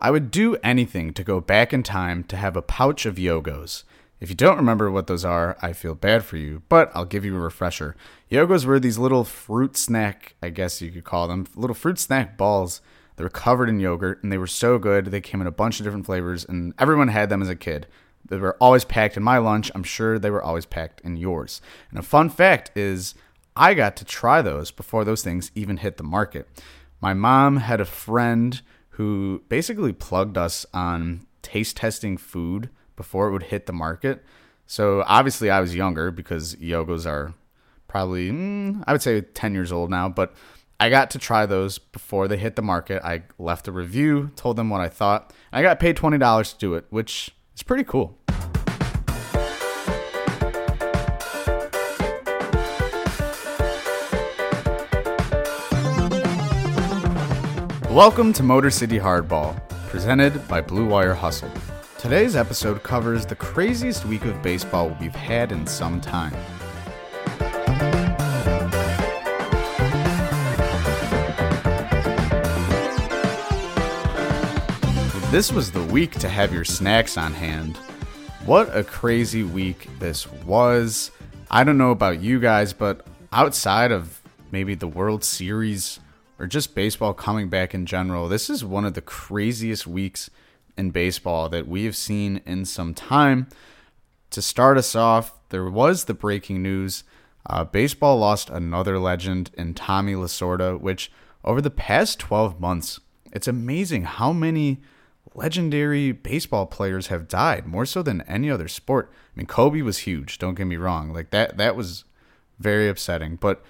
I would do anything to go back in time to have a pouch of Yogos. If you don't remember what those are, I feel bad for you, but I'll give you a refresher. Yogos were these little fruit snack, I guess you could call them, little fruit snack balls. They were covered in yogurt and they were so good. They came in a bunch of different flavors and everyone had them as a kid. They were always packed in my lunch. I'm sure they were always packed in yours. And a fun fact is I got to try those before those things even hit the market. My mom had a friend who basically plugged us on taste testing food before it would hit the market. So obviously, I was younger because Yogos are probably, mm, I would say, 10 years old now. But I got to try those before they hit the market. I left a review, told them what I thought. I got paid $20 to do it, which is pretty cool. Welcome to Motor City Hardball, presented by Blue Wire Hustle. Today's episode covers the craziest week of baseball we've had in some time. This was the week to have your snacks on hand. What a crazy week this was. I don't know about you guys, but outside of maybe the World Series or just baseball coming back in general, this is one of the craziest weeks in baseball that we have seen in some time. To start us off, there was the breaking news. Uh, baseball lost another legend in Tommy Lasorda, which over the past 12 months, it's amazing how many legendary baseball players have died, more so than any other sport. I mean, Kobe was huge, don't get me wrong. Like that that was very upsetting, but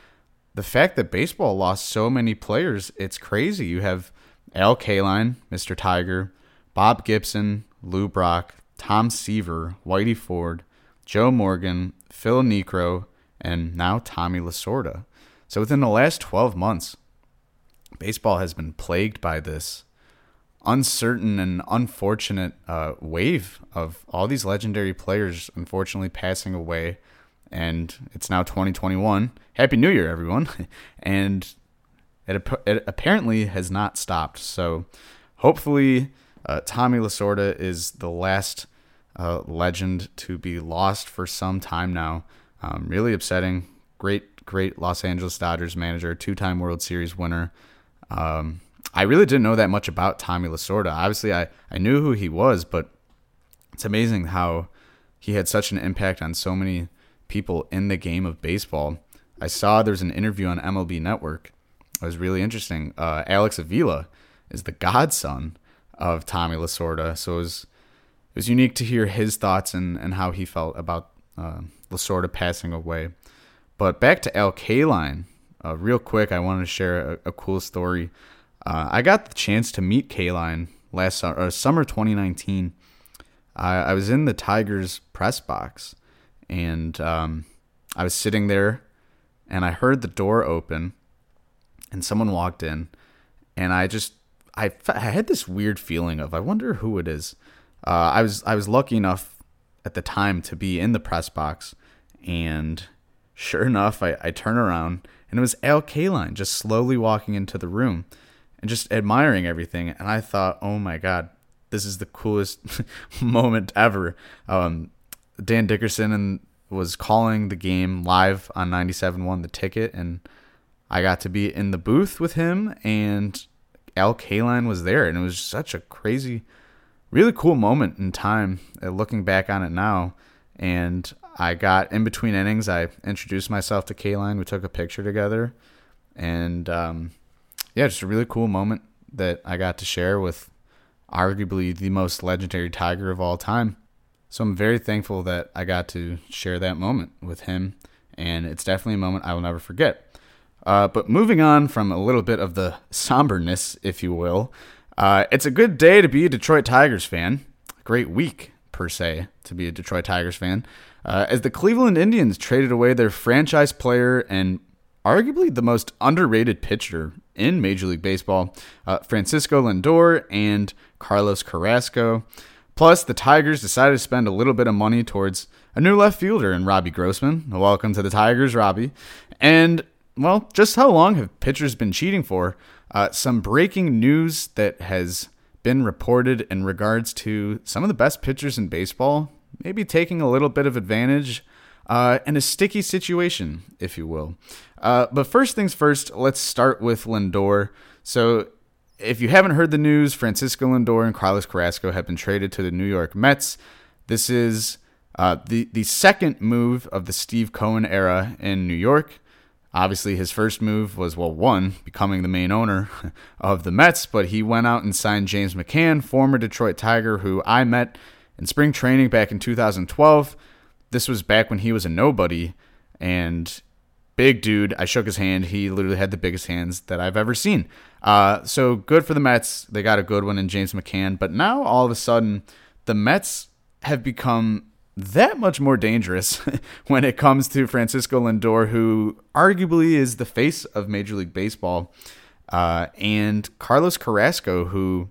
the fact that baseball lost so many players, it's crazy. You have Al Kaline, Mr. Tiger, Bob Gibson, Lou Brock, Tom Seaver, Whitey Ford, Joe Morgan, Phil Niekro, and now Tommy Lasorda. So within the last 12 months, baseball has been plagued by this uncertain and unfortunate uh, wave of all these legendary players unfortunately passing away. And it's now 2021. Happy New Year, everyone. and it, it apparently has not stopped. So hopefully uh, Tommy Lasorda is the last uh, legend to be lost for some time now. Um, really upsetting. Great, great Los Angeles Dodgers manager, two time World Series winner. Um, I really didn't know that much about Tommy Lasorda. Obviously, I, I knew who he was, but it's amazing how he had such an impact on so many people in the game of baseball. I saw there's an interview on MLB Network. It was really interesting. Uh, Alex Avila is the godson of Tommy Lasorda. So it was it was unique to hear his thoughts and, and how he felt about uh, Lasorda passing away. But back to Al Kaline, uh, real quick, I wanted to share a, a cool story. Uh, I got the chance to meet Kaline last summer, uh, summer 2019. I, I was in the Tigers press box, and um, I was sitting there, and I heard the door open, and someone walked in, and I just I, I had this weird feeling of I wonder who it is. Uh, I was I was lucky enough at the time to be in the press box, and sure enough, I, I turn around and it was Al Kaline just slowly walking into the room and just admiring everything. And I thought, oh my god, this is the coolest moment ever. Um, Dan Dickerson and was calling the game live on 97.1 The Ticket, and I got to be in the booth with him and Al Kaline was there, and it was such a crazy, really cool moment in time. Uh, looking back on it now, and I got in between innings. I introduced myself to Kaline. We took a picture together, and um, yeah, just a really cool moment that I got to share with arguably the most legendary Tiger of all time. So I'm very thankful that I got to share that moment with him, and it's definitely a moment I will never forget. Uh, but moving on from a little bit of the somberness, if you will, uh, it's a good day to be a Detroit Tigers fan. Great week, per se, to be a Detroit Tigers fan. Uh, as the Cleveland Indians traded away their franchise player and arguably the most underrated pitcher in Major League Baseball, uh, Francisco Lindor and Carlos Carrasco. Plus, the Tigers decided to spend a little bit of money towards a new left fielder in Robbie Grossman. Welcome to the Tigers, Robbie. And well, just how long have pitchers been cheating for? Uh, some breaking news that has been reported in regards to some of the best pitchers in baseball, maybe taking a little bit of advantage uh, in a sticky situation, if you will. Uh, but first things first, let's start with Lindor. So, if you haven't heard the news, Francisco Lindor and Carlos Carrasco have been traded to the New York Mets. This is uh, the the second move of the Steve Cohen era in New York. Obviously, his first move was, well, one, becoming the main owner of the Mets, but he went out and signed James McCann, former Detroit Tiger, who I met in spring training back in 2012. This was back when he was a nobody and big dude. I shook his hand. He literally had the biggest hands that I've ever seen. Uh, so good for the Mets. They got a good one in James McCann. But now all of a sudden, the Mets have become that much more dangerous when it comes to Francisco Lindor, who arguably is the face of Major League Baseball, uh, and Carlos Carrasco, who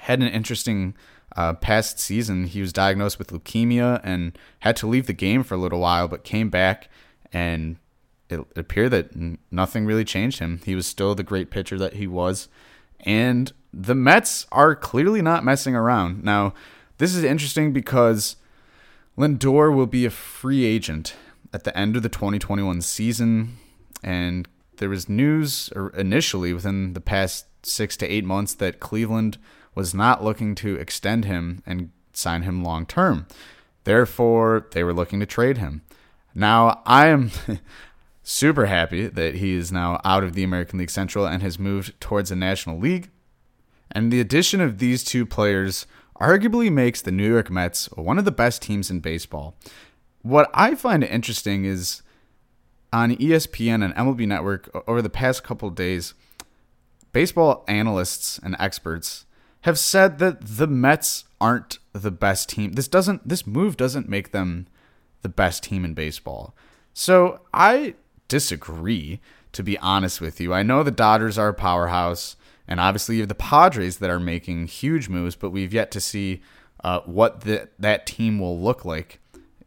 had an interesting uh, past season. He was diagnosed with leukemia and had to leave the game for a little while, but came back and it appeared that nothing really changed him. He was still the great pitcher that he was. And the Mets are clearly not messing around. Now, this is interesting because Lindor will be a free agent at the end of the 2021 season, and there was news initially within the past six to eight months that Cleveland was not looking to extend him and sign him long term. Therefore, they were looking to trade him. Now, I am super happy that he is now out of the American League Central and has moved towards the National League. And the addition of these two players arguably makes the New York Mets one of the best teams in baseball. What I find interesting is on ESPN and MLB Network over the past couple days, baseball analysts and experts have said that the Mets aren't the best team. This doesn't this move doesn't make them the best team in baseball. So I disagree, to be honest with you. I know the Dodgers are a powerhouse. And obviously, you have the Padres that are making huge moves, but we've yet to see uh, what the, that team will look like.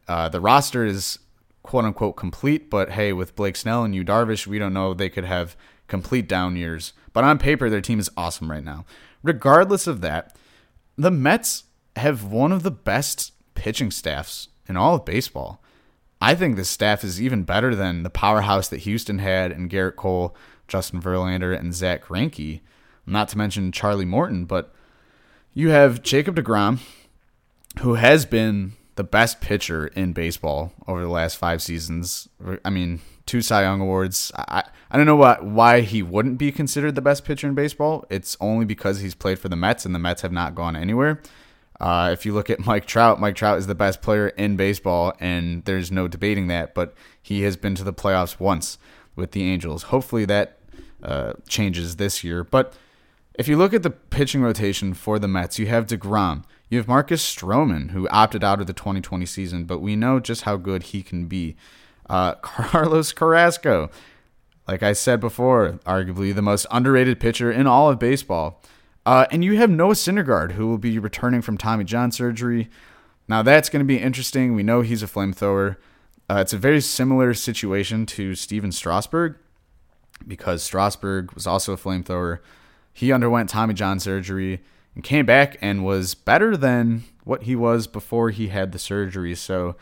Uh, the roster is quote unquote complete, but hey, with Blake Snell and Yu Darvish, we don't know they could have complete down years. But on paper, their team is awesome right now. Regardless of that, the Mets have one of the best pitching staffs in all of baseball. I think this staff is even better than the powerhouse that Houston had and Gerrit Cole, Justin Verlander, and Zack Greinke not to mention Charlie Morton, but you have Jacob DeGrom, who has been the best pitcher in baseball over the last five seasons. I mean, two Cy Young awards. I I don't know why he wouldn't be considered the best pitcher in baseball. It's only because he's played for the Mets, and the Mets have not gone anywhere. Uh, if you look at Mike Trout, Mike Trout is the best player in baseball, and there's no debating that. But he has been to the playoffs once with the Angels. Hopefully that uh, changes this year. But if you look at the pitching rotation for the Mets, you have DeGrom, you have Marcus Stroman, who opted out of the 2020 season, but we know just how good he can be. Uh, Carlos Carrasco, like I said before, arguably the most underrated pitcher in all of baseball. Uh, and you have Noah Syndergaard, who will be returning from Tommy John surgery. Now that's going to be interesting. We know he's a flamethrower. Uh, it's a very similar situation to Stephen Strasburg because Strasburg was also a flamethrower. He underwent Tommy John surgery and came back and was better than what he was before he had the surgery. So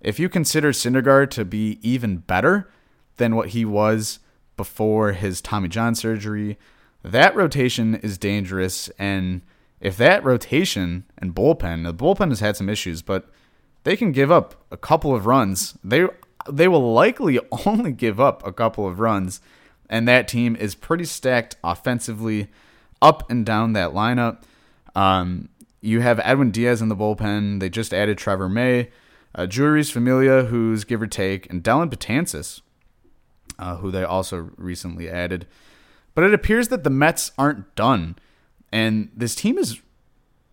if you consider Syndergaard to be even better than what he was before his Tommy John surgery, that rotation is dangerous. And if that rotation and bullpen, the bullpen has had some issues, but they can give up a couple of runs. They they will likely only give up a couple of runs and that team is pretty stacked offensively up and down that lineup. Um, you have Edwin Diaz in the bullpen. They just added Trevor May, uh, Jeurys Familia, who's give or take, and Dellin Betances, uh, who they also recently added. But it appears that the Mets aren't done, and this team is,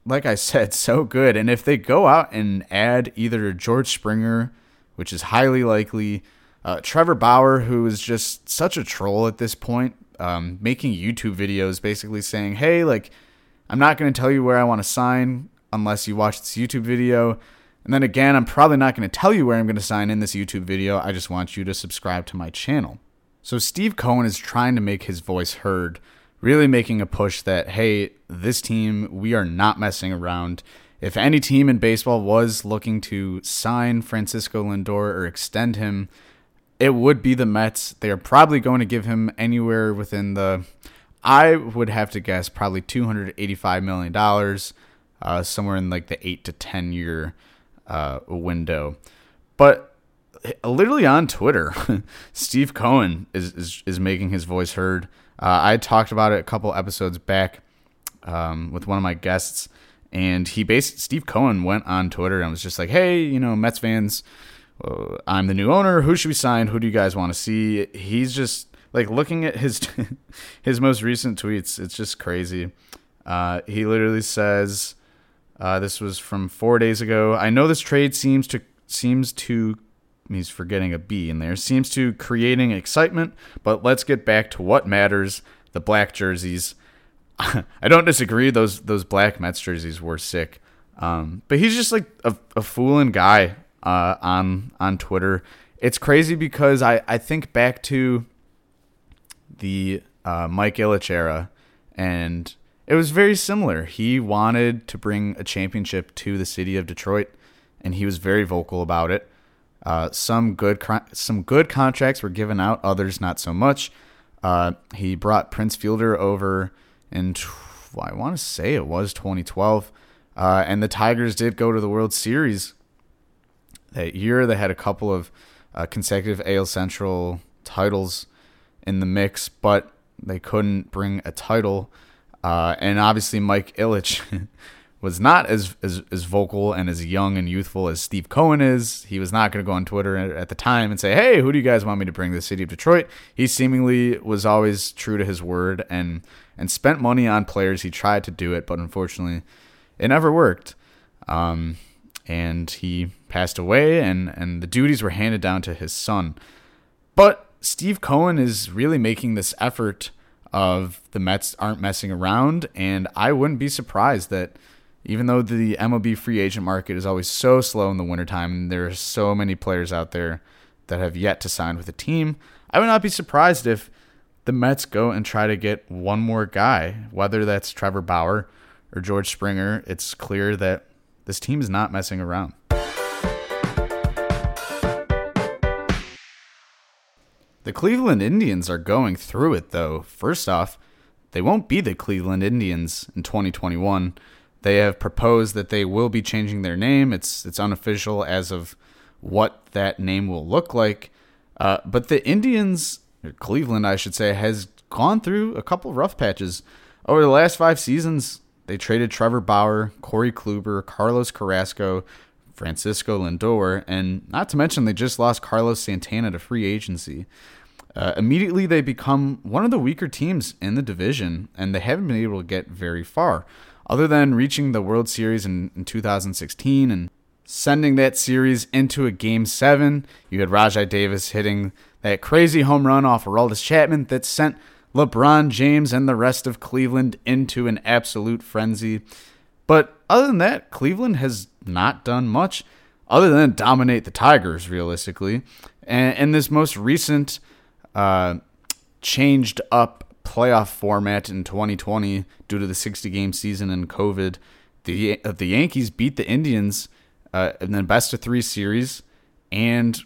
like I said, so good. And if they go out and add either George Springer, which is highly likely, uh, Trevor Bauer, who is just such a troll at this point, um, making YouTube videos basically saying, hey, like, I'm not going to tell you where I want to sign unless you watch this YouTube video. And then again, I'm probably not going to tell you where I'm going to sign in this YouTube video. I just want you to subscribe to my channel. So Steve Cohen is trying to make his voice heard really making a push that, hey, this team, we are not messing around. If any team in baseball was looking to sign Francisco Lindor or extend him, it would be the Mets. They are probably going to give him anywhere within the, I would have to guess, probably $285 million, uh, somewhere in like the 8 to 10 year uh, window. But literally on Twitter, Steve Cohen is, is, is making his voice heard. Uh, I talked about it a couple episodes back um, with one of my guests, and he basically Steve Cohen went on Twitter and was just like, "Hey, you know, Mets fans, uh, I'm the new owner. Who should we sign? Who do you guys want to see?" He's just like looking at his his most recent tweets. It's just crazy. Uh, he literally says, uh, "This was from four days ago. I know this trade seems to seems to he's forgetting a B in there. Seems to creating excitement, but let's get back to what matters: the black jerseys. I don't disagree; those those black Mets jerseys were sick. Um, but he's just like a, a fooling guy uh, on on Twitter. It's crazy because I I think back to the uh, Mike Ilitch era, and it was very similar. He wanted to bring a championship to the city of Detroit, and he was very vocal about it. Uh, some good some good contracts were given out, others not so much. Uh, he brought Prince Fielder over in I want to say it was 2012, uh, and the Tigers did go to the World Series that year. They had a couple of uh, consecutive AL Central titles in the mix, but they couldn't bring a title. Uh, and obviously, Mike Ilitch was not as, as as vocal and as young and youthful as Steve Cohen is. He was not going to go on Twitter at the time and say, "Hey, who do you guys want me to bring to the city of Detroit?" He seemingly was always true to his word and and spent money on players. He tried to do it, but unfortunately, it never worked. Um, and he passed away, and and the duties were handed down to his son. But Steve Cohen is really making this effort of the Mets aren't messing around, and I wouldn't be surprised that even though the MLB free agent market is always so slow in the wintertime and there are so many players out there that have yet to sign with a team, I would not be surprised if the Mets go and try to get one more guy, whether that's Trevor Bauer or George Springer. It's clear that this team is not messing around. The Cleveland Indians are going through it, though. First off, they won't be the Cleveland Indians in 2021. They have proposed that they will be changing their name. It's it's unofficial as of what that name will look like. Uh, but the Indians, Cleveland, I should say, has gone through a couple rough patches over the last five seasons. They traded Trevor Bauer, Corey Kluber, Carlos Carrasco, Francisco Lindor, and not to mention they just lost Carlos Santana to free agency. Uh, immediately, they become one of the weaker teams in the division, and they haven't been able to get very far other than reaching the World Series in, in 2016 and sending that series into a game seven. You had Rajai Davis hitting that crazy home run off Aroldis Chapman that sent LeBron James and the rest of Cleveland into an absolute frenzy. But other than that, Cleveland has not done much other than dominate the Tigers, realistically. And in this most recent uh, changed up playoff format in 2020 due to the 60 game season and COVID. The uh, the Yankees beat the Indians uh, in the best of three series, and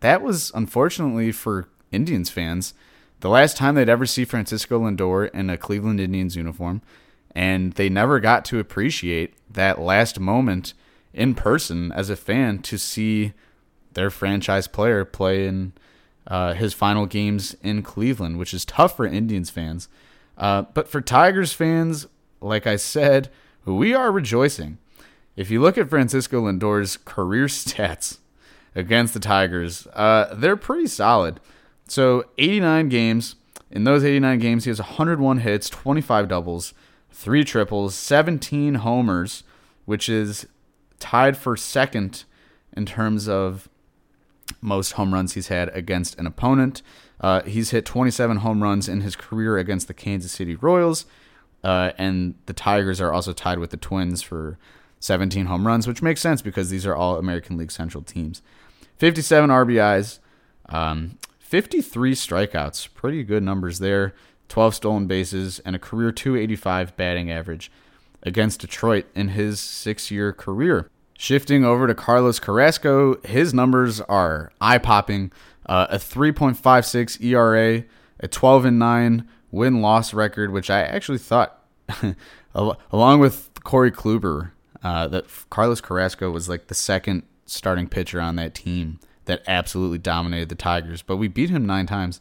that was unfortunately for Indians fans the last time they'd ever see Francisco Lindor in a Cleveland Indians uniform, and they never got to appreciate that last moment in person as a fan to see their franchise player play in uh, his final games in Cleveland, which is tough for Indians fans. Uh, but for Tigers fans, like I said, we are rejoicing. If you look at Francisco Lindor's career stats against the Tigers, uh, they're pretty solid. So 89 games. In those 89 games, he has 101 hits, 25 doubles, three triples, 17 homers, which is tied for second in terms of most home runs he's had against an opponent. Uh, he's hit 27 home runs in his career against the Kansas City Royals, uh, and the Tigers are also tied with the Twins for 17 home runs, which makes sense because these are all American League Central teams. 57 RBIs, um, 53 strikeouts, pretty good numbers there. 12 stolen bases, and a career 285 batting average against Detroit in his six year career. Shifting over to Carlos Carrasco, his numbers are eye popping. Uh, a 3.56 ERA, a 12 and 9 win loss record, which I actually thought, along with Corey Kluber, uh, that Carlos Carrasco was like the second starting pitcher on that team that absolutely dominated the Tigers. But we beat him nine times.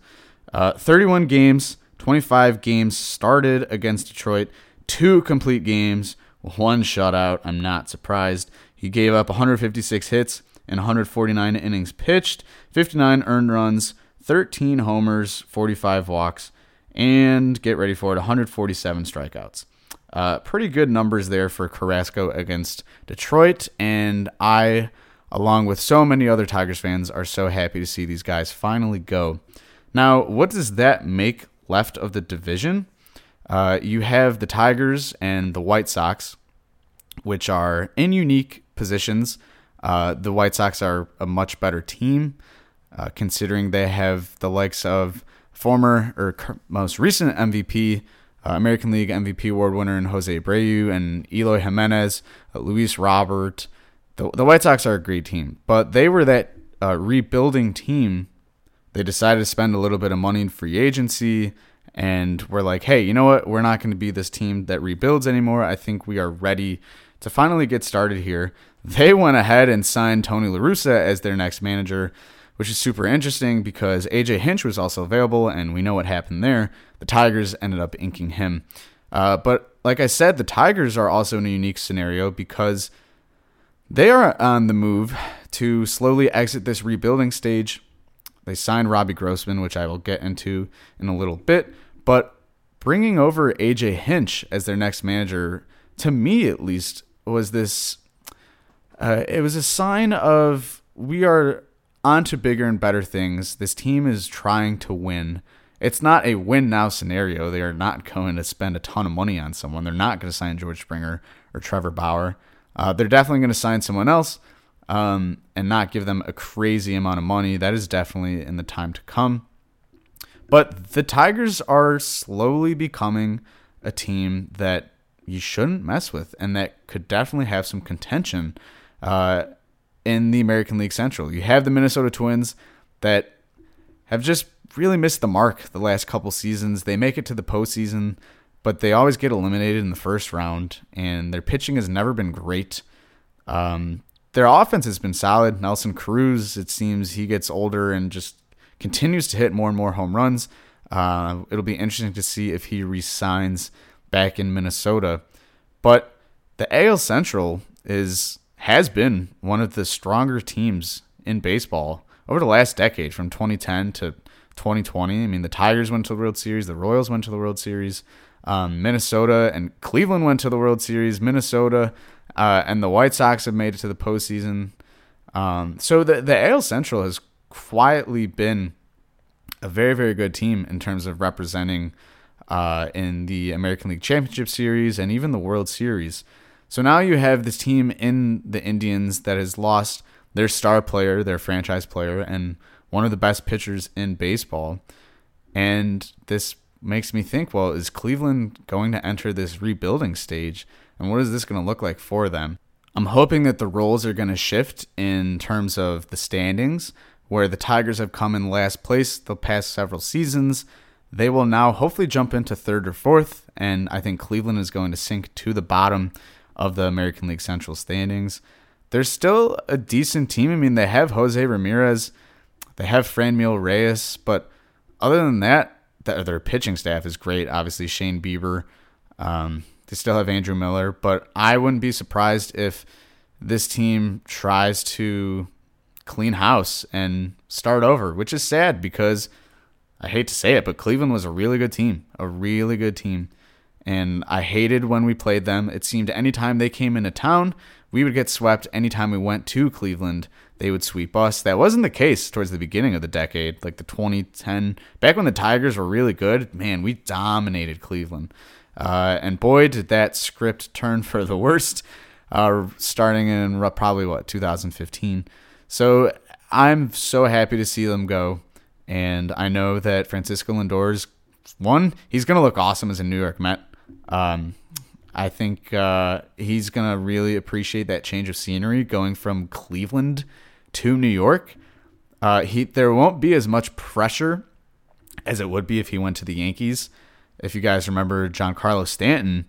Uh, 31 games, 25 games started against Detroit, two complete games, one shutout. I'm not surprised. He gave up 156 hits and 149 innings pitched, 59 earned runs, 13 homers, 45 walks, and get ready for it 147 strikeouts. Uh, pretty good numbers there for Carrasco against Detroit, and I, along with so many other Tigers fans, are so happy to see these guys finally go. Now, what does that make left of the division? Uh, you have the Tigers and the White Sox, which are in unique positions. Uh, the White Sox are a much better team, uh, considering they have the likes of former or most recent MVP, uh, American League MVP award winner, and Jose Abreu and Eloy Jimenez, uh, Luis Robert. The, the White Sox are a great team, but they were that uh, rebuilding team. They decided to spend a little bit of money in free agency and we're like, hey, you know what? We're not going to be this team that rebuilds anymore. I think we are ready to finally get started here. They went ahead and signed Tony La Russa as their next manager, which is super interesting because AJ Hinch was also available, and we know what happened there. The Tigers ended up inking him. Uh, but like I said, the Tigers are also in a unique scenario because they are on the move to slowly exit this rebuilding stage. They signed Robbie Grossman, which I will get into in a little bit. But bringing over AJ Hinch as their next manager, to me at least, was this. Uh, it was a sign of we are on to bigger and better things. This team is trying to win. It's not a win now scenario. They are not going to spend a ton of money on someone. They're not going to sign George Springer or Trevor Bauer. Uh, they're definitely going to sign someone else um, and not give them a crazy amount of money. That is definitely in the time to come. But the Tigers are slowly becoming a team that you shouldn't mess with and that could definitely have some contention uh, in the American League Central. You have the Minnesota Twins that have just really missed the mark the last couple seasons. They make it to the postseason, but they always get eliminated in the first round, and their pitching has never been great. Um, their offense has been solid. Nelson Cruz, it seems he gets older and just continues to hit more and more home runs. Uh, it'll be interesting to see if he resigns back in Minnesota. But the AL Central is has been one of the stronger teams in baseball over the last decade, from 2010 to 2020. I mean, the Tigers went to the World Series, the Royals went to the World Series, um, Minnesota and Cleveland went to the World Series. Minnesota uh, and the White Sox have made it to the postseason. Um, so the the AL Central has quietly been a very, very good team in terms of representing uh, in the American League Championship Series and even the World Series. So now you have this team in the Indians that has lost their star player, their franchise player, and one of the best pitchers in baseball. And this makes me think well, is Cleveland going to enter this rebuilding stage? And what is this going to look like for them? I'm hoping that the roles are going to shift in terms of the standings where the Tigers have come in last place the past several seasons. They will now hopefully jump into third or fourth, and I think Cleveland is going to sink to the bottom of the American League Central standings. They're still a decent team. I mean, they have Jose Ramirez, they have Franmil Reyes, but other than that, their pitching staff is great. Obviously, Shane Bieber. Um, they still have Andrew Miller, but I wouldn't be surprised if this team tries to clean house and start over, which is sad because I hate to say it, but Cleveland was a really good team, a really good team. And I hated when we played them. It seemed anytime they came into town, we would get swept. Anytime we went to Cleveland, they would sweep us. That wasn't the case towards the beginning of the decade, like the 2010, back when the Tigers were really good. Man, we dominated Cleveland. Uh, and boy, did that script turn for the worst, uh, starting in probably what 2015. So I'm so happy to see them go. And I know that Francisco Lindor's one, he's going to look awesome as a New York Met. Um, I think uh, he's going to really appreciate that change of scenery going from Cleveland to New York. Uh, he there won't be as much pressure as it would be if he went to the Yankees. If you guys remember, Giancarlo Stanton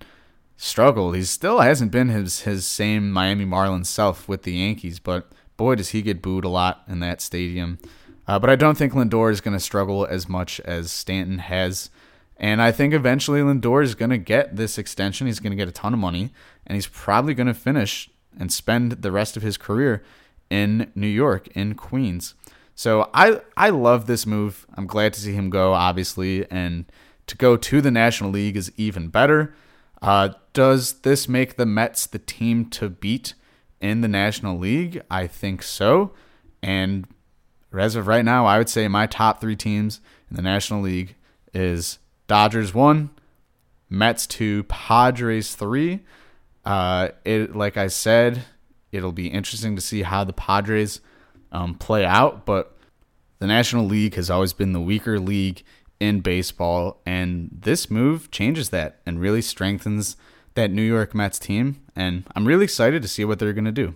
struggled. He still hasn't been his his same Miami Marlins self with the Yankees, but boy, does he get booed a lot in that stadium. Uh, but I don't think Lindor is going to struggle as much as Stanton has. And I think eventually Lindor is going to get this extension. He's going to get a ton of money, and he's probably going to finish and spend the rest of his career in New York, in Queens. So I I love this move. I'm glad to see him go, obviously, and to go to the National League is even better. Uh, does this make the Mets the team to beat in the National League? I think so. And as of right now, I would say my top three teams in the National League is Dodgers one, Mets two, Padres three. Uh, it like I said, it'll be interesting to see how the Padres um, play out, but the National League has always been the weaker league in baseball, and this move changes that and really strengthens that New York Mets team. And I'm really excited to see what they're going to do.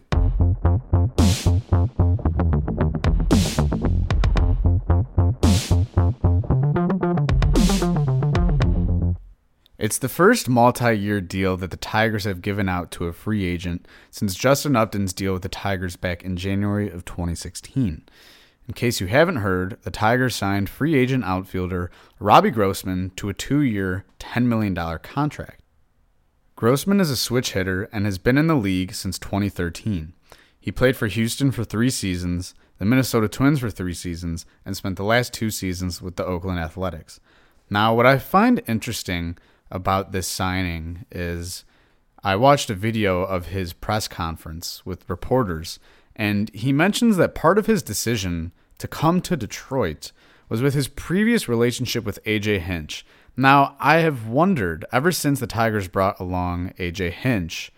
It's the first multi year deal that the Tigers have given out to a free agent since Justin Upton's deal with the Tigers back in January of 2016. In case you haven't heard, the Tigers signed free agent outfielder Robbie Grossman to a two year, $10 million contract. Grossman is a switch hitter and has been in the league since 2013. He played for Houston for three seasons, the Minnesota Twins for three seasons, and spent the last two seasons with the Oakland Athletics. Now, what I find interesting about this signing is I watched a video of his press conference with reporters and he mentions that part of his decision to come to Detroit was with his previous relationship with AJ Hinch. Now, I have wondered ever since the Tigers brought along AJ Hinch.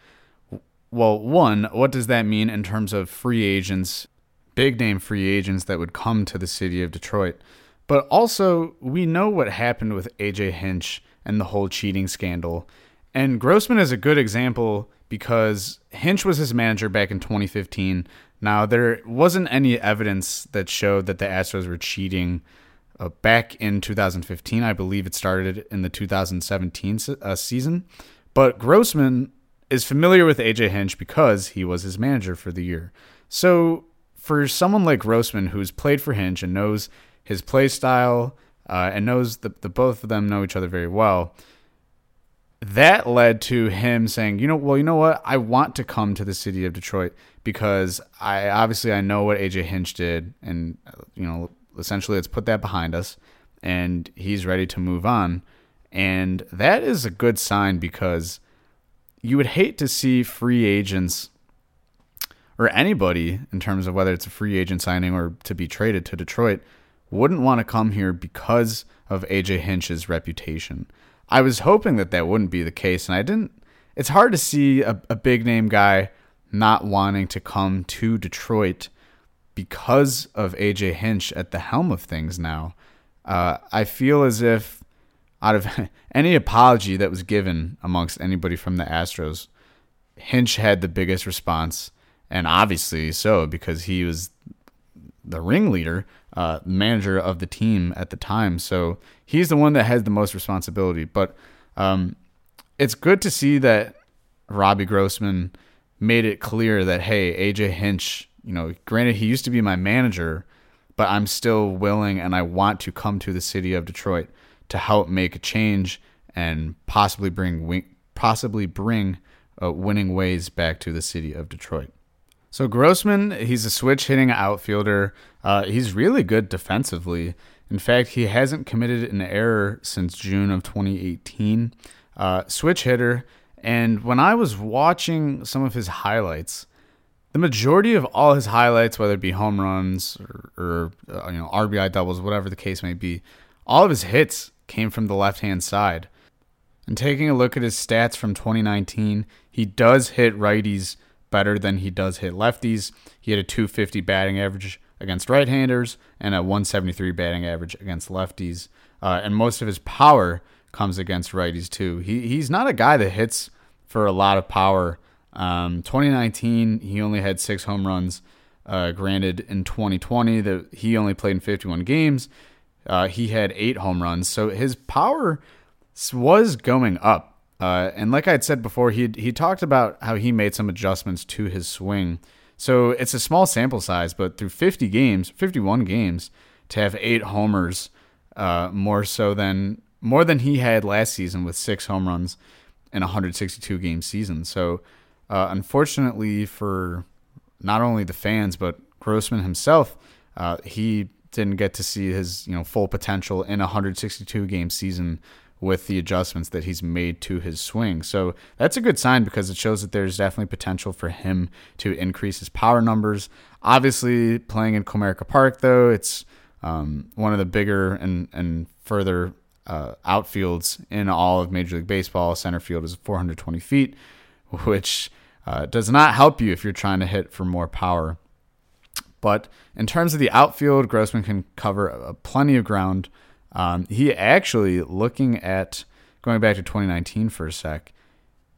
Well, one, what does that mean in terms of free agents, big name free agents that would come to the city of Detroit? But also, we know what happened with AJ Hinch and the whole cheating scandal. And Grossman is a good example because Hinch was his manager back in 2015. Now, there wasn't any evidence that showed that the Astros were cheating uh, back in 2015. I believe it started in the 2017 uh, season. But Grossman is familiar with AJ Hinch because he was his manager for the year. So, for someone like Grossman who's played for Hinch and knows his play style uh, and knows that the both of them know each other very well, that led to him saying, you know, well, you know what? I want to come to the city of Detroit because I obviously I know what AJ Hinch did, and you know, essentially, let's put that behind us. And he's ready to move on, and that is a good sign because you would hate to see free agents or anybody in terms of whether it's a free agent signing or to be traded to Detroit wouldn't want to come here because of AJ Hinch's reputation. I was hoping that that wouldn't be the case, and I didn't. It's hard to see a, a big name guy not wanting to come to Detroit because of AJ Hinch at the helm of things now. Uh, I feel as if out of any apology that was given amongst anybody from the Astros, Hinch had the biggest response, and obviously so because he was the ringleader, uh, manager of the team at the time. So he's the one that has the most responsibility. But um, it's good to see that Robbie Grossman made it clear that hey, AJ Hinch, you know, granted he used to be my manager, but I'm still willing and I want to come to the city of Detroit to help make a change and possibly bring possibly bring uh, winning ways back to the city of Detroit. So Grossman, he's a switch hitting outfielder. Uh, he's really good defensively. In fact, he hasn't committed an error since June of 2018. Uh, switch hitter. And when I was watching some of his highlights, the majority of all his highlights, whether it be home runs or, or uh, you know RBI doubles, whatever the case may be, all of his hits came from the left hand side. And taking a look at his stats from 2019, he does hit righties better than he does hit lefties. He had a 250 batting average against right-handers and a 173 batting average against lefties. uh, and most of his power comes against righties too. He he's not a guy that hits for a lot of power. Um, 2019, he only had six home runs. Uh, granted, in 2020, that he only played in 51 games. Uh, he had eight home runs, so his power was going up. Uh, and like I had said before, he he talked about how he made some adjustments to his swing. So it's a small sample size, but through 50 games, 51 games, to have eight homers, uh, more so than more than he had last season with six home runs in a 162 game season. So uh, unfortunately for not only the fans but Grossman himself, uh, he didn't get to see his you know full potential in a 162 game season with the adjustments that he's made to his swing. So that's a good sign because it shows that there's definitely potential for him to increase his power numbers. Obviously, playing in Comerica Park though, it's um, one of the bigger and and further uh, outfields in all of Major League Baseball. Center field is 420 feet, which uh, does not help you if you're trying to hit for more power. But in terms of the outfield, Grossman can cover plenty of ground. Um, he actually, looking at going back to 2019 for a sec,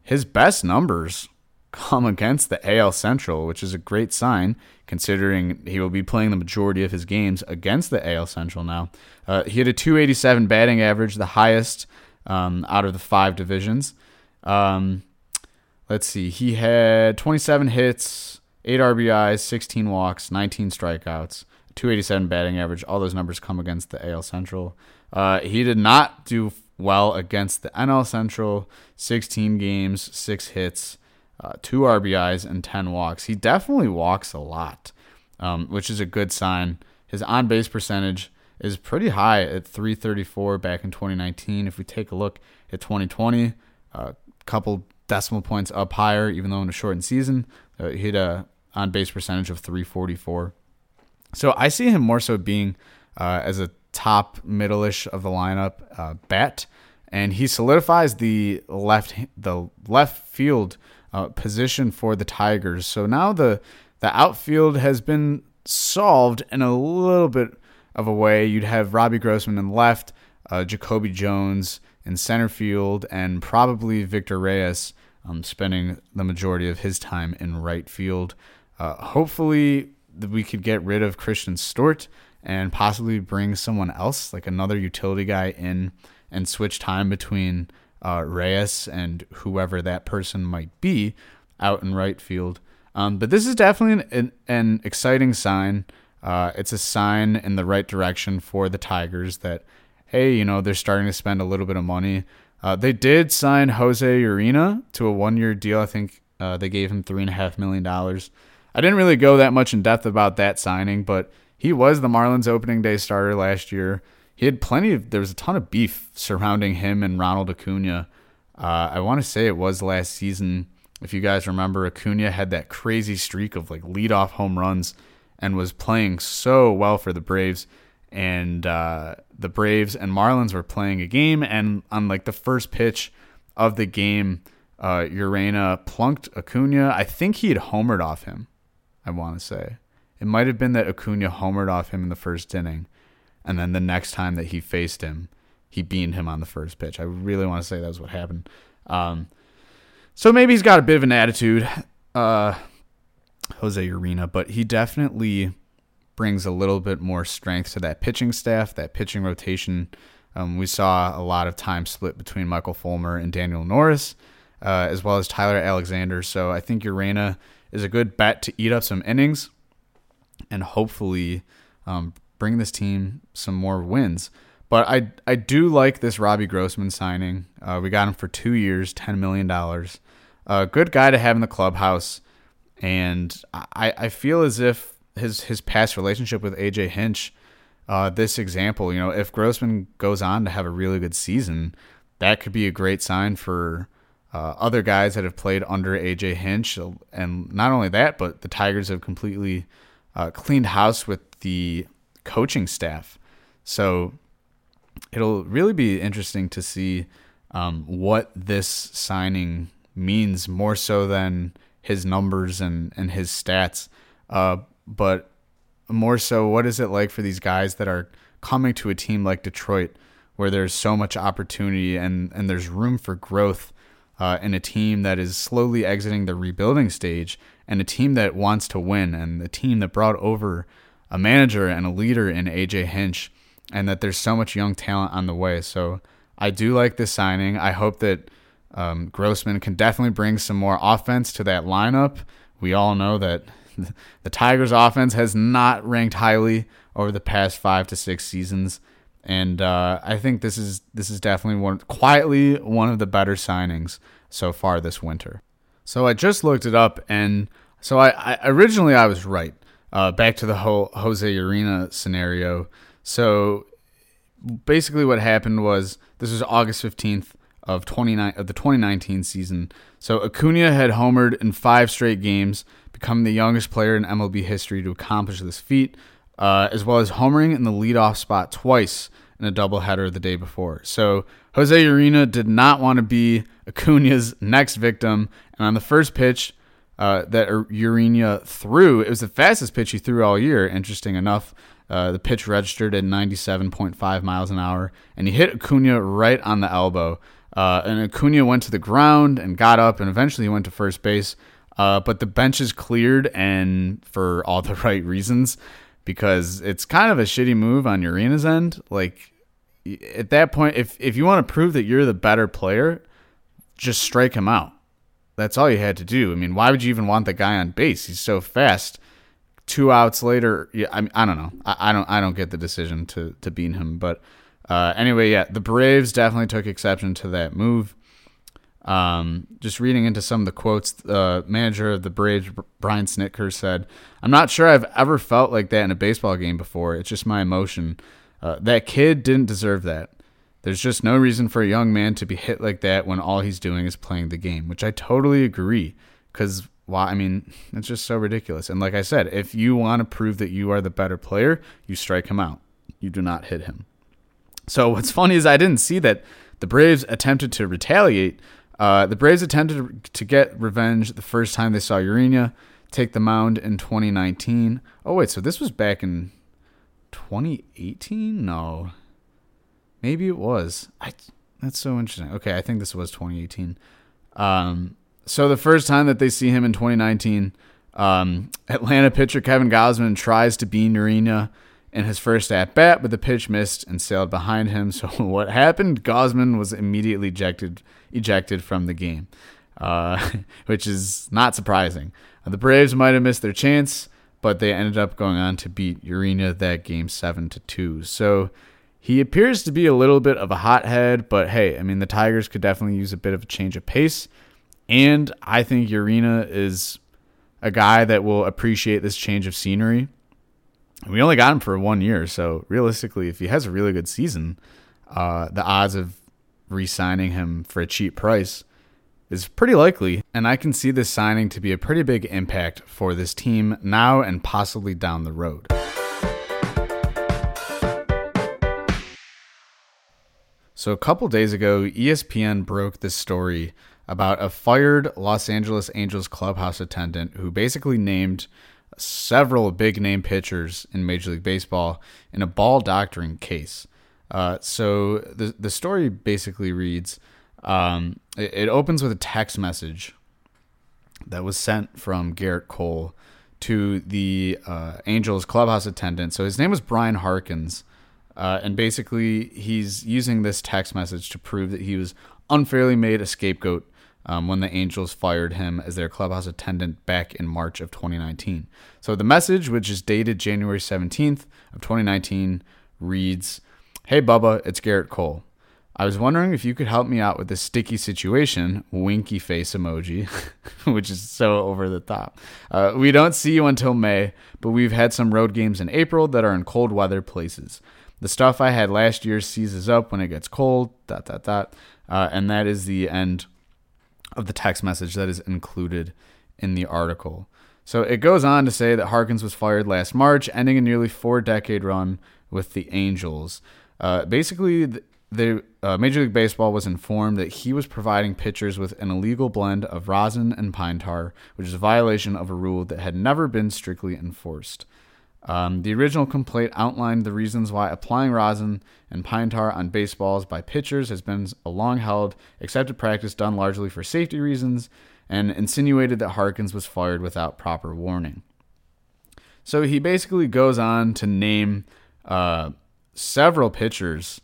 his best numbers come against the AL Central, which is a great sign considering he will be playing the majority of his games against the AL Central now. Uh, he had a 287 batting average, the highest um, out of the five divisions. Um, let's see, he had 27 hits, 8 RBIs, 16 walks, 19 strikeouts, 287 batting average. All those numbers come against the AL Central. Uh, he did not do well against the NL Central, 16 games, 6 hits uh, two RBIs and 10 walks. He definitely walks a lot, um, which is a good sign. His on base percentage is pretty high at 334 back in 2019. If we take a look at 2020, a uh, couple decimal points up higher, even though in a shortened season, uh, he had a on base percentage of 344. So I see him more so being uh, as a top middle-ish of the lineup uh, bat, and he solidifies the left the left field uh, position for the Tigers. So now the the outfield has been solved in a little bit of a way. You'd have Robbie Grossman in left, uh, Jacoby Jones in center field, and probably Victor Reyes um, spending the majority of his time in right field. Uh, hopefully, we could get rid of Christin Stewart and possibly bring someone else, like another utility guy, in and switch time between uh, Reyes and whoever that person might be out in right field. Um, but this is definitely an, an exciting sign. Uh, it's a sign in the right direction for the Tigers that, hey, you know, they're starting to spend a little bit of money. Uh, they did sign Jose Urena to a one year deal. I think uh, they gave him $3.5 million. I didn't really go that much in depth about that signing, but he was the Marlins opening day starter last year he had plenty of there was a ton of beef surrounding him and Ronald Acuna. Uh, I want to say it was last season. If you guys remember, Acuna had that crazy streak of like leadoff home runs and was playing so well for the Braves. And uh, the Braves and Marlins were playing a game, and on like the first pitch of the game, uh, Urena plunked Acuna. I think he had homered off him. I want to say it might have been that Acuna homered off him in the first inning and then the next time that he faced him, he beaned him on the first pitch. I really want to say that was what happened. Um, so maybe he's got a bit of an attitude, uh, Jose Urena, but he definitely brings a little bit more strength to that pitching staff, that pitching rotation. Um, we saw a lot of time split between Michael Fulmer and Daniel Norris, uh, as well as Tyler Alexander. So I think Urena is a good bet to eat up some innings and hopefully um, bring this team some more wins. But I I do like this Robbie Grossman signing. Uh, we got him for two years, ten million dollars. A good guy to have in the clubhouse, and I I feel as if his his past relationship with AJ Hinch, uh, this example, you know, if Grossman goes on to have a really good season, that could be a great sign for uh, other guys that have played under AJ Hinch, and not only that, but the Tigers have completely uh, cleaned house with the coaching staff. So it'll really be interesting to see um, what this signing means more so than his numbers and, and his stats. Uh, but more so, what is it like for these guys that are coming to a team like Detroit where there's so much opportunity and, and there's room for growth uh, in a team that is slowly exiting the rebuilding stage and a team that wants to win and the team that brought over a manager and a leader in AJ Hinch and that there's so much young talent on the way. So I do like this signing. I hope that um, Grossman can definitely bring some more offense to that lineup. We all know that the Tigers' offense has not ranked highly over the past five to six seasons, and uh, I think this is this is definitely one quietly one of the better signings so far this winter. So I just looked it up, and so I, I originally I was right. Uh, back to the whole Jose Urena scenario. So basically, what happened was this was August fifteenth of 29 of the 2019 season. So Acuna had homered in five straight games, becoming the youngest player in MLB history to accomplish this feat, uh, as well as homering in the leadoff spot twice in a doubleheader the day before. So Jose Urena did not want to be Acuna's next victim, and on the first pitch uh, that Urena threw, it was the fastest pitch he threw all year. Interesting enough. Uh, the pitch registered at 97.5 miles an hour, and he hit Acuna right on the elbow. Uh, and Acuna went to the ground and got up, and eventually went to first base. Uh, but the benches cleared, and for all the right reasons, because it's kind of a shitty move on Urena's end. Like at that point, if if you want to prove that you're the better player, just strike him out. That's all you had to do. I mean, why would you even want the guy on base? He's so fast. Two outs later, yeah, I, mean, I don't know. I, I don't I don't get the decision to to beat him, but uh, anyway, yeah, the Braves definitely took exception to that move. Um, just reading into some of the quotes, the uh, manager of the Braves, Brian Snitker, said, I'm not sure I've ever felt like that in a baseball game before. It's just my emotion. Uh, that kid didn't deserve that. There's just no reason for a young man to be hit like that when all he's doing is playing the game, which I totally agree. Because, why? I mean, it's just so ridiculous. And like I said, if you want to prove that you are the better player, you strike him out. You do not hit him. So what's funny is I didn't see that the Braves attempted to retaliate. Uh, the Braves attempted to get revenge the first time they saw Urena take the mound in 2019. Oh wait, so this was back in 2018? No, maybe it was. I, that's so interesting. Okay, I think this was 2018. Um, so the first time that they see him in 2019, um, Atlanta pitcher Kevin Gausman tries to bean Urena in his first at bat, but the pitch missed and sailed behind him. So what happened? Gausman was immediately ejected ejected from the game, uh, which is not surprising. Uh, the Braves might have missed their chance, but they ended up going on to beat Urena that game seven to two. So he appears to be a little bit of a hothead, but hey, I mean the Tigers could definitely use a bit of a change of pace, and I think Urena is a guy that will appreciate this change of scenery we only got him for one year, so realistically, if he has a really good season, uh, the odds of re-signing him for a cheap price is pretty likely, and I can see this signing to be a pretty big impact for this team now and possibly down the road. So, a couple days ago, ESPN broke this story about a fired Los Angeles Angels clubhouse attendant who basically named several big name pitchers in Major League Baseball in a ball doctoring case. Uh, so the the story basically reads, um, it, it, opens with a text message that was sent from Gerrit Cole to the uh, Angels clubhouse attendant. So his name was Brian Harkins, uh, and basically he's using this text message to prove that he was unfairly made a scapegoat um, when the Angels fired him as their clubhouse attendant back in March of 2019. So the message, which is dated January 17th of 2019, reads, "Hey Bubba, it's Gerrit Cole. I was wondering if you could help me out with this sticky situation, winky face emoji, which is so over the top. Uh, we don't see you until May, but we've had some road games in April that are in cold weather places. The stuff I had last year seizes up when it gets cold, dot, dot, dot. Uh, and that is the end of the text message that is included in the article. So it goes on to say that Harkins was fired last March, ending a nearly four decade run with the Angels. Uh, basically, the, the uh, Major League Baseball was informed that he was providing pitchers with an illegal blend of rosin and pine tar, which is a violation of a rule that had never been strictly enforced. Um, the original complaint outlined the reasons why applying rosin and pine tar on baseballs by pitchers has been a long held accepted practice done largely for safety reasons and insinuated that Harkins was fired without proper warning. So he basically goes on to name uh, several pitchers,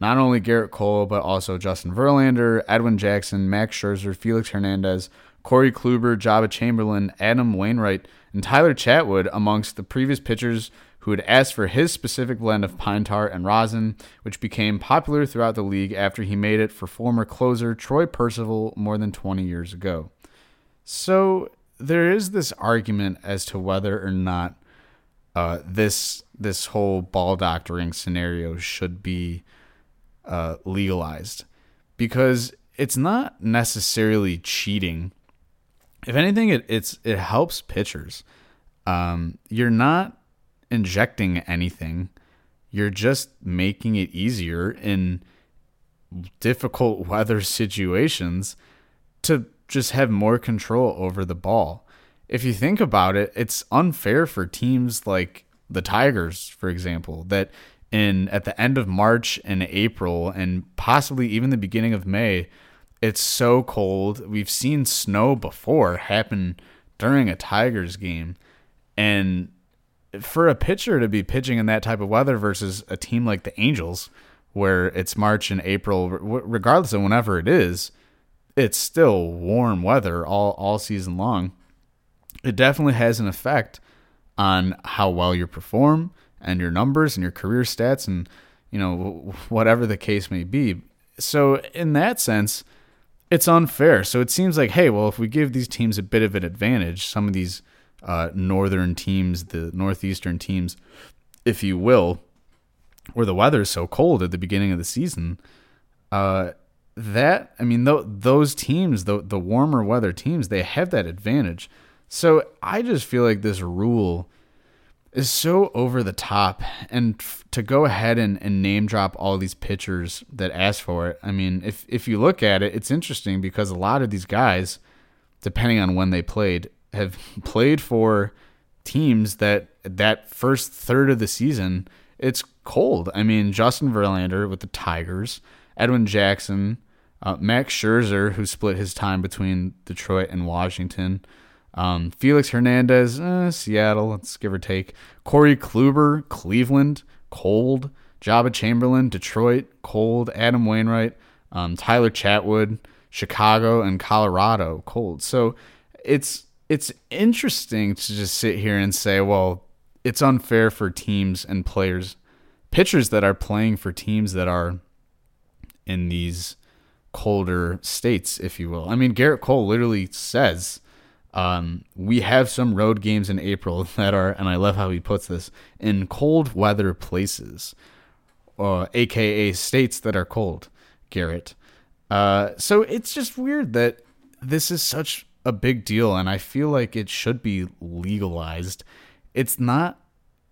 not only Gerrit Cole, but also Justin Verlander, Edwin Jackson, Max Scherzer, Felix Hernandez, Corey Kluber, Joba Chamberlain, Adam Wainwright, and Tyler Chatwood amongst the previous pitchers who had asked for his specific blend of pine tar and rosin, which became popular throughout the league after he made it for former closer Troy Percival more than 20 years ago. So there is this argument as to whether or not uh, this this whole ball doctoring scenario should be uh, legalized because it's not necessarily cheating. If anything, it it's it helps pitchers. Um, you're not injecting anything. You're just making it easier in difficult weather situations to just have more control over the ball. If you think about it, it's unfair for teams like the Tigers, for example, that in at the end of March and April and possibly even the beginning of May, it's so cold. We've seen snow before happen during a Tigers game. And for a pitcher to be pitching in that type of weather versus a team like the Angels, where it's March and April, regardless of whenever it is, it's still warm weather all, all season long. It definitely has an effect on how well you perform and your numbers and your career stats and you know whatever the case may be. So in that sense, it's unfair. So it seems like, hey, well, if we give these teams a bit of an advantage, some of these uh, northern teams, the northeastern teams, if you will, where the weather is so cold at the beginning of the season, uh, that I mean, th- those teams, the the warmer weather teams, they have that advantage. So I just feel like this rule is so over the top, and f- to go ahead and, and name drop all these pitchers that asked for it. I mean, if if you look at it, it's interesting because a lot of these guys, depending on when they played, have played for teams that that first third of the season it's cold. I mean, Justin Verlander with the Tigers, Edwin Jackson, uh, Max Scherzer, who split his time between Detroit and Washington, um, Felix Hernandez, eh, Seattle, let's give or take, Corey Kluber, Cleveland, cold, Joba Chamberlain, Detroit, cold, Adam Wainwright, um, Tyler Chatwood, Chicago, and Colorado, cold. So it's it's interesting to just sit here and say, well, it's unfair for teams and players, pitchers that are playing for teams that are in these colder states, if you will. I mean, Gerrit Cole literally says, um, we have some road games in April that are, and I love how he puts this, in cold weather places, uh, aka states that are cold, Gerrit. Uh, so it's just weird that this is such a big deal, and I feel like it should be legalized. It's not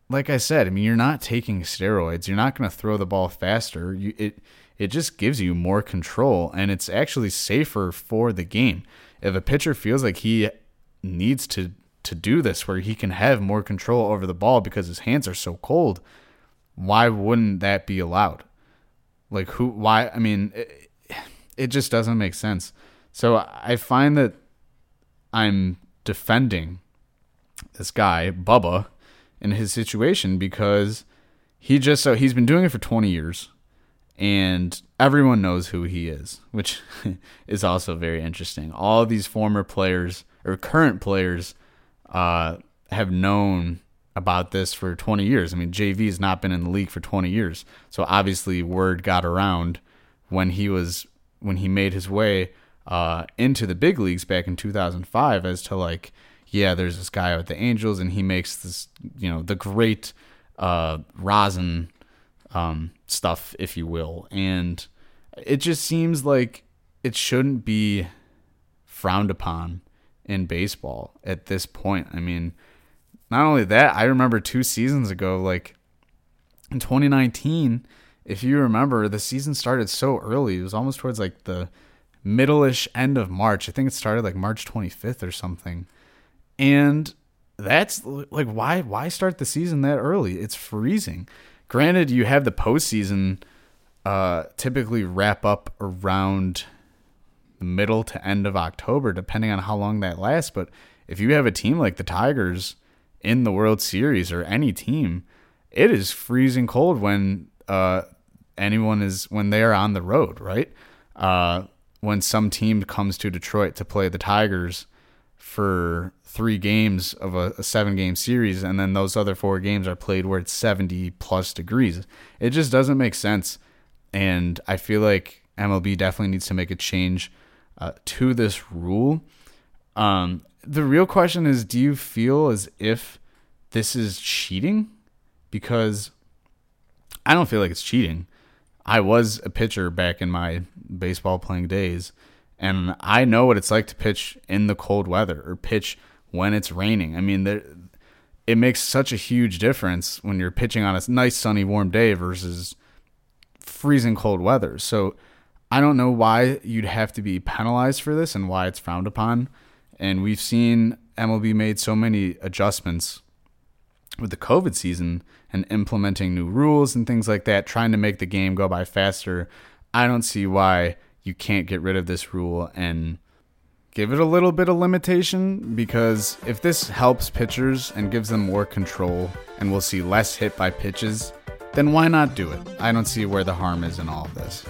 like I said. I mean, you're not taking steroids. You're not going to throw the ball faster. You it it just gives you more control, and it's actually safer for the game. If a pitcher feels like he needs to to do this, where he can have more control over the ball because his hands are so cold, why wouldn't that be allowed? Like who? Why? I mean, it, it just doesn't make sense. So I find that I'm defending this guy, Bubba, in his situation because he just so he's been doing it for 20 years and everyone knows who he is, which is also very interesting. All these former players or current players uh, have known about this for 20 years. I mean, JV has not been in the league for 20 years, so obviously word got around when he was when he made his way uh, into the big leagues back in 2005 as to like, yeah, there's this guy with the Angels and he makes this, you know, the great uh, rosin um, stuff, if you will. And it just seems like it shouldn't be frowned upon in baseball at this point. I mean, not only that, I remember two seasons ago, like in 2019, if you remember, the season started so early. It was almost towards like the middle-ish end of March. I think it started like March 25th or something. And that's like why why start the season that early? It's freezing. Granted, you have the postseason uh, typically wrap up around the middle to end of October, depending on how long that lasts. But if you have a team like the Tigers in the World Series or any team, it is freezing cold when uh, anyone is when they are on the road, right? Uh, when some team comes to Detroit to play the Tigers for three games of a, a, seven game series, and then those other four games are played where it's 70 plus degrees. It just doesn't make sense. And I feel like MLB definitely needs to make a change uh, to this rule. Um, the real question is do you feel as if this is cheating? Because I don't feel like it's cheating. I was a pitcher back in my baseball playing days, and I know what it's like to pitch in the cold weather or pitch when it's raining. I mean, there, it makes such a huge difference when you're pitching on a nice sunny warm day versus freezing cold weather. So I don't know why you'd have to be penalized for this and why it's frowned upon. And we've seen MLB made so many adjustments with the COVID season and implementing new rules and things like that, trying to make the game go by faster. I don't see why you can't get rid of this rule and give it a little bit of limitation because if this helps pitchers and gives them more control and we'll see less hit by pitches, then why not do it? I don't see where the harm is in all of this.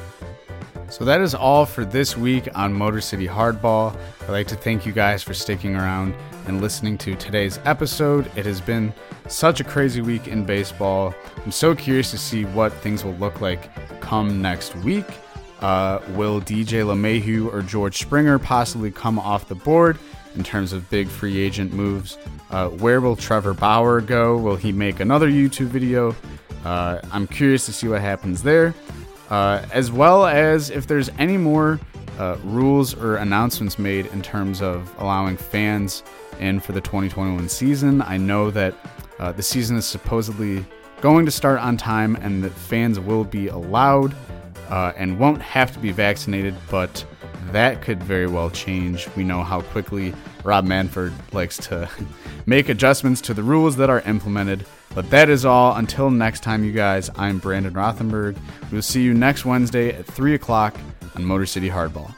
So that is all for this week on Motor City Hardball. I'd like to thank you guys for sticking around and listening to today's episode. It has been such a crazy week in baseball. I'm so curious to see what things will look like come next week. Uh, will DJ LeMahieu or George Springer possibly come off the board in terms of big free agent moves? Uh, where will Trevor Bauer go? Will he make another YouTube video? Uh, I'm curious to see what happens there uh, as well as if there's any more uh, rules or announcements made in terms of allowing fans in for the 2021 season. I know that uh, the season is supposedly going to start on time and that fans will be allowed uh, and won't have to be vaccinated, but that could very well change. We know how quickly Rob Manfred likes to make adjustments to the rules that are implemented. But that is all. Until next time, you guys, I'm Brandon Rothenberg. We'll see you next Wednesday at 3 o'clock on Motor City Hardball.